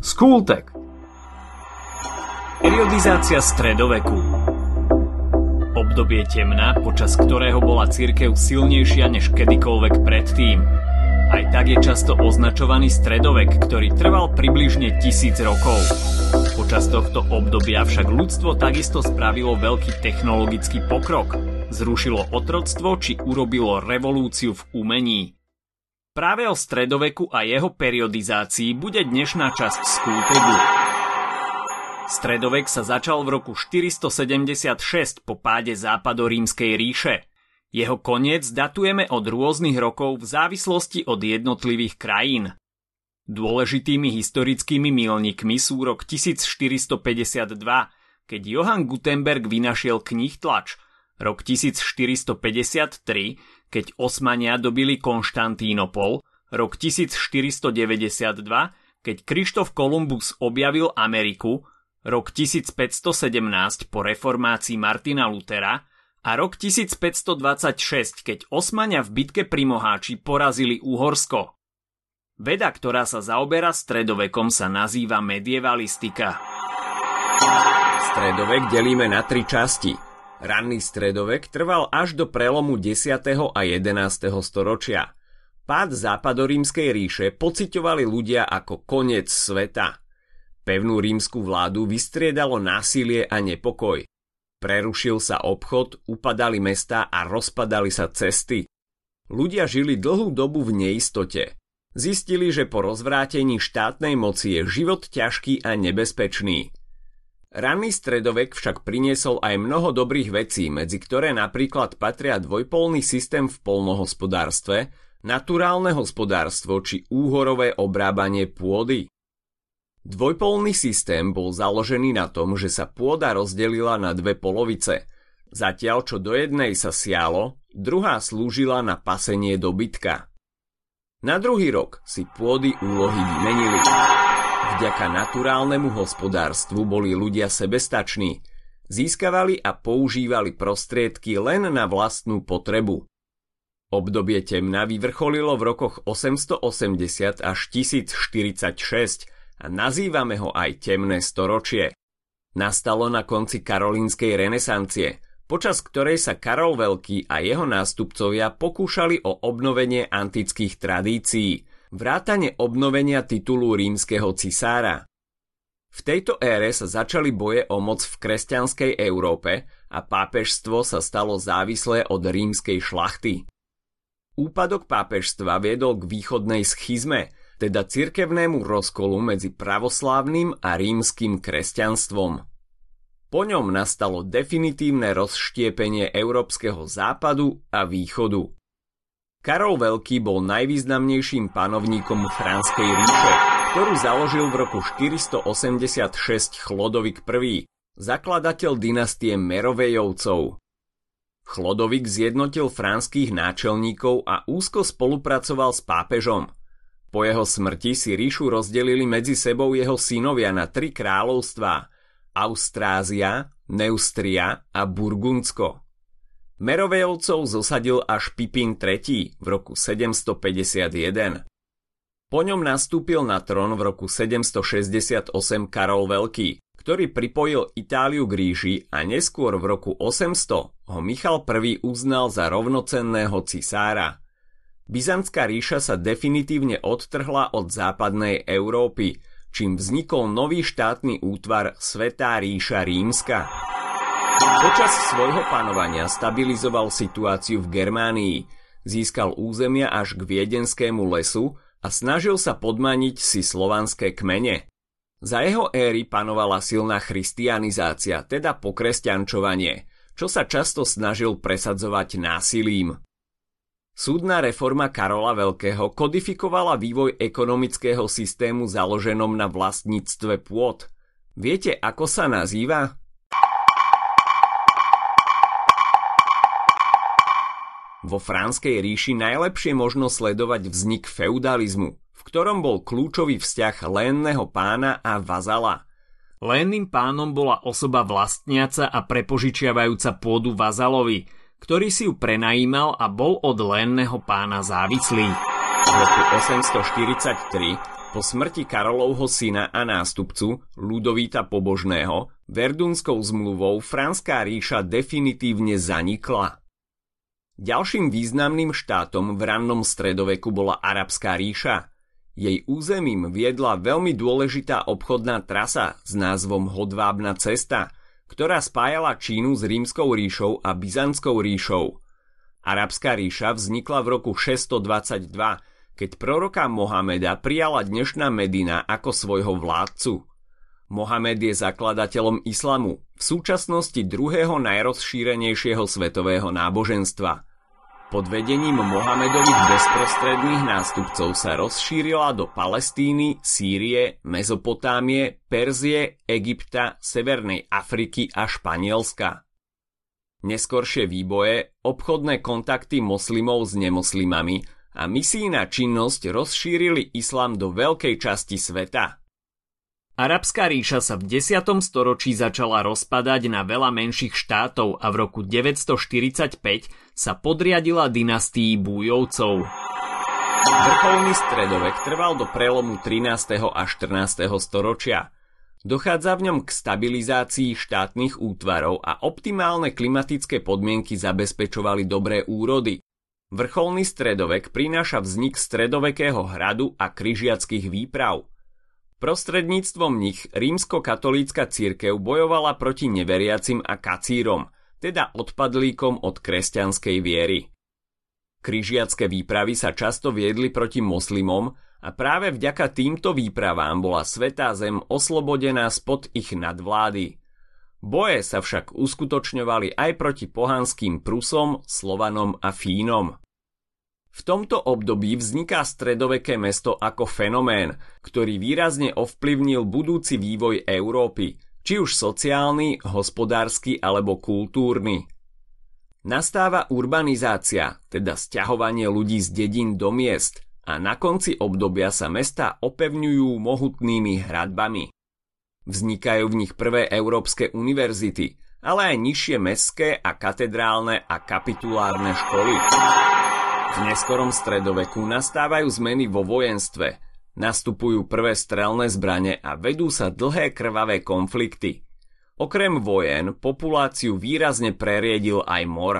Skultek Periodizácia stredoveku Obdobie temna, počas ktorého bola církev silnejšia než kedykoľvek predtým. Aj tak je často označovaný stredovek, ktorý trval približne tisíc rokov. Počas tohto obdobia však ľudstvo takisto spravilo veľký technologický pokrok. Zrušilo otroctvo či urobilo revolúciu v umení. Práve o stredoveku a jeho periodizácii bude dnešná časť Skultegu. Stredovek sa začal v roku 476 po páde západorímskej ríše. Jeho koniec datujeme od rôznych rokov v závislosti od jednotlivých krajín. Dôležitými historickými milníkmi sú rok 1452, keď Johann Gutenberg vynašiel tlač, rok 1453, keď Osmania dobili Konštantínopol, rok 1492, keď Krištof Kolumbus objavil Ameriku rok 1517 po reformácii Martina Lutera a rok 1526, keď Osmania v bitke pri Moháči porazili Úhorsko. Veda, ktorá sa zaoberá stredovekom, sa nazýva medievalistika. Stredovek delíme na tri časti. Ranný stredovek trval až do prelomu 10. a 11. storočia. Pád západorímskej ríše pociťovali ľudia ako koniec sveta – Pevnú rímsku vládu vystriedalo násilie a nepokoj. Prerušil sa obchod, upadali mesta a rozpadali sa cesty. Ľudia žili dlhú dobu v neistote. Zistili, že po rozvrátení štátnej moci je život ťažký a nebezpečný. Ranný stredovek však priniesol aj mnoho dobrých vecí, medzi ktoré napríklad patria dvojpolný systém v polnohospodárstve, naturálne hospodárstvo či úhorové obrábanie pôdy. Dvojpolný systém bol založený na tom, že sa pôda rozdelila na dve polovice. Zatiaľ, čo do jednej sa sialo, druhá slúžila na pasenie dobytka. Na druhý rok si pôdy úlohy vymenili. Vďaka naturálnemu hospodárstvu boli ľudia sebestační. Získavali a používali prostriedky len na vlastnú potrebu. Obdobie temna vyvrcholilo v rokoch 880 až 1046 a nazývame ho aj temné storočie. Nastalo na konci karolínskej renesancie, počas ktorej sa Karol Veľký a jeho nástupcovia pokúšali o obnovenie antických tradícií, vrátane obnovenia titulu rímskeho cisára. V tejto ére sa začali boje o moc v kresťanskej Európe a pápežstvo sa stalo závislé od rímskej šlachty. Úpadok pápežstva viedol k východnej schizme, teda cirkevnému rozkolu medzi pravoslávnym a rímským kresťanstvom. Po ňom nastalo definitívne rozštiepenie európskeho západu a východu. Karol Veľký bol najvýznamnejším panovníkom Franskej ríše, ktorú založil v roku 486 Chlodovik I, zakladateľ dynastie Merovejovcov. Chlodovik zjednotil franských náčelníkov a úzko spolupracoval s pápežom – po jeho smrti si ríšu rozdelili medzi sebou jeho synovia na tri kráľovstvá Austrázia, Neustria a Burgundsko. Merovejovcov zosadil až Pipin III v roku 751. Po ňom nastúpil na trón v roku 768 Karol Veľký, ktorý pripojil Itáliu k ríši a neskôr v roku 800 ho Michal I uznal za rovnocenného cisára. Byzantská ríša sa definitívne odtrhla od západnej Európy, čím vznikol nový štátny útvar Svetá ríša rímska. Počas svojho panovania stabilizoval situáciu v Germánii, získal územia až k viedenskému lesu a snažil sa podmaniť si slovanské kmene. Za jeho éry panovala silná christianizácia, teda pokresťančovanie, čo sa často snažil presadzovať násilím. Súdna reforma Karola Veľkého kodifikovala vývoj ekonomického systému založenom na vlastníctve pôd. Viete, ako sa nazýva? Vo Franskej ríši najlepšie možno sledovať vznik feudalizmu, v ktorom bol kľúčový vzťah lénneho pána a vazala. Lénnym pánom bola osoba vlastniaca a prepožičiavajúca pôdu vazalovi – ktorý si ju prenajímal a bol od lenného pána závislý. V roku 843 po smrti Karolovho syna a nástupcu Ludovíta Pobožného Verdunskou zmluvou Franská ríša definitívne zanikla. Ďalším významným štátom v rannom stredoveku bola Arabská ríša. Jej územím viedla veľmi dôležitá obchodná trasa s názvom Hodvábna cesta, ktorá spájala Čínu s Rímskou ríšou a Byzantskou ríšou. Arabská ríša vznikla v roku 622, keď proroka Mohameda prijala dnešná Medina ako svojho vládcu. Mohamed je zakladateľom islamu, v súčasnosti druhého najrozšírenejšieho svetového náboženstva. Pod vedením Mohamedových bezprostredných nástupcov sa rozšírila do Palestíny, Sýrie, Mezopotámie, Perzie, Egypta, Severnej Afriky a Španielska. Neskoršie výboje, obchodné kontakty moslimov s nemoslimami a misijná činnosť rozšírili islam do veľkej časti sveta. Arabská ríša sa v 10. storočí začala rozpadať na veľa menších štátov a v roku 945 sa podriadila dynastii Bújovcov. Vrcholný stredovek trval do prelomu 13. a 14. storočia. Dochádza v ňom k stabilizácii štátnych útvarov a optimálne klimatické podmienky zabezpečovali dobré úrody. Vrcholný stredovek prináša vznik stredovekého hradu a kryžiackých výprav – Prostredníctvom nich rímsko-katolícka církev bojovala proti neveriacim a kacírom, teda odpadlíkom od kresťanskej viery. Kryžiacké výpravy sa často viedli proti moslimom a práve vďaka týmto výpravám bola Svetá Zem oslobodená spod ich nadvlády. Boje sa však uskutočňovali aj proti pohanským Prusom, Slovanom a Fínom. V tomto období vzniká stredoveké mesto ako fenomén, ktorý výrazne ovplyvnil budúci vývoj Európy, či už sociálny, hospodársky alebo kultúrny. Nastáva urbanizácia, teda sťahovanie ľudí z dedín do miest a na konci obdobia sa mesta opevňujú mohutnými hradbami. Vznikajú v nich prvé európske univerzity, ale aj nižšie mestské a katedrálne a kapitulárne školy. V neskorom stredoveku nastávajú zmeny vo vojenstve, nastupujú prvé strelné zbrane a vedú sa dlhé krvavé konflikty. Okrem vojen populáciu výrazne preriedil aj mor.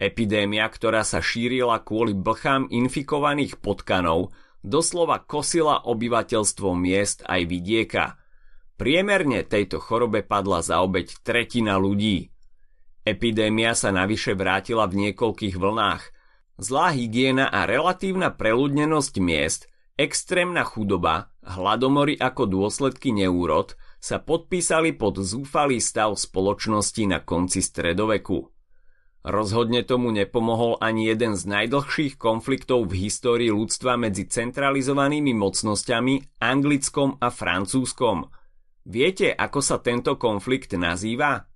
Epidémia, ktorá sa šírila kvôli blchám infikovaných potkanov, doslova kosila obyvateľstvo miest aj vidieka. Priemerne tejto chorobe padla za obeď tretina ľudí. Epidémia sa navyše vrátila v niekoľkých vlnách – Zlá hygiena a relatívna preľudnenosť miest, extrémna chudoba, hladomory ako dôsledky neúrod sa podpísali pod zúfalý stav spoločnosti na konci stredoveku. Rozhodne tomu nepomohol ani jeden z najdlhších konfliktov v histórii ľudstva medzi centralizovanými mocnosťami Anglickom a Francúzskom. Viete, ako sa tento konflikt nazýva?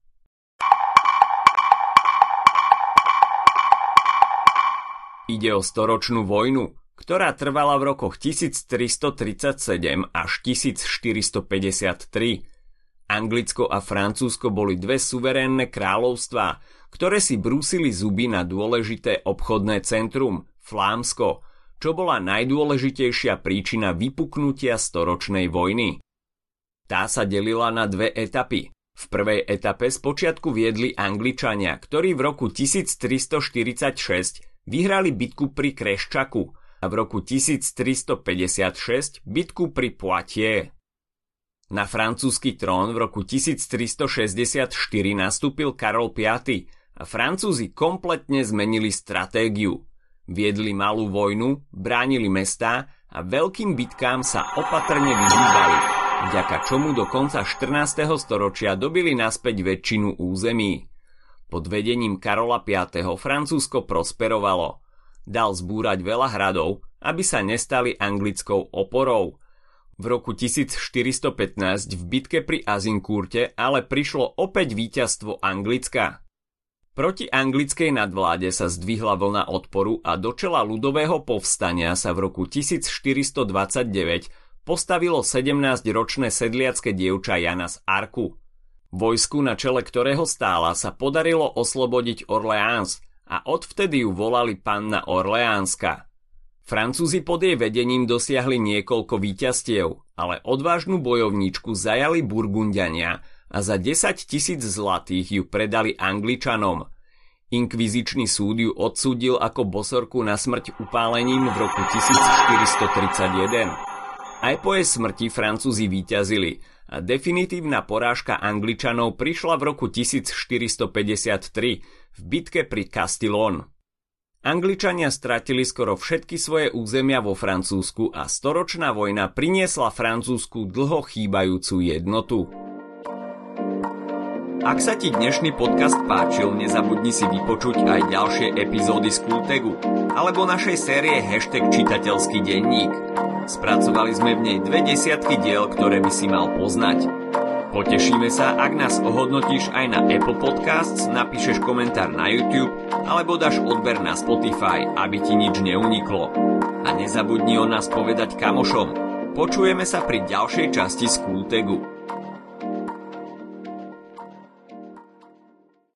Ide o storočnú vojnu, ktorá trvala v rokoch 1337 až 1453. Anglicko a Francúzsko boli dve suverénne kráľovstvá, ktoré si brúsili zuby na dôležité obchodné centrum, Flámsko, čo bola najdôležitejšia príčina vypuknutia storočnej vojny. Tá sa delila na dve etapy. V prvej etape spočiatku viedli Angličania, ktorí v roku 1346 Vyhrali bitku pri Kreščaku a v roku 1356 bitku pri Poitiers. Na francúzsky trón v roku 1364 nastúpil Karol V a Francúzi kompletne zmenili stratégiu. Viedli malú vojnu, bránili mestá a veľkým bitkám sa opatrne vyhýbali, vďaka čomu do konca 14. storočia dobili naspäť väčšinu území. Pod vedením Karola V. Francúzsko prosperovalo. Dal zbúrať veľa hradov, aby sa nestali anglickou oporou. V roku 1415 v bitke pri Azincourte ale prišlo opäť víťazstvo Anglicka. Proti anglickej nadvláde sa zdvihla vlna odporu a do čela ľudového povstania sa v roku 1429 postavilo 17-ročné sedliacké dievča Jana z Arku. Vojsku, na čele ktorého stála, sa podarilo oslobodiť Orleáns a odvtedy ju volali panna Orleánska. Francúzi pod jej vedením dosiahli niekoľko víťastiev, ale odvážnu bojovníčku zajali Burgundiania a za 10 tisíc zlatých ju predali Angličanom. Inkvizičný súd ju odsúdil ako bosorku na smrť upálením v roku 1431. Aj po jej smrti Francúzi víťazili definitívna porážka Angličanov prišla v roku 1453 v bitke pri Castillon. Angličania stratili skoro všetky svoje územia vo Francúzsku a storočná vojna priniesla Francúzsku dlho chýbajúcu jednotu. Ak sa ti dnešný podcast páčil, nezabudni si vypočuť aj ďalšie epizódy z Kultegu alebo našej série Hashtag čitateľský denník. Spracovali sme v nej dve desiatky diel, ktoré by si mal poznať. Potešíme sa, ak nás ohodnotíš aj na Apple Podcasts, napíšeš komentár na YouTube alebo dáš odber na Spotify, aby ti nič neuniklo. A nezabudni o nás povedať kamošom. Počujeme sa pri ďalšej časti Skultegu.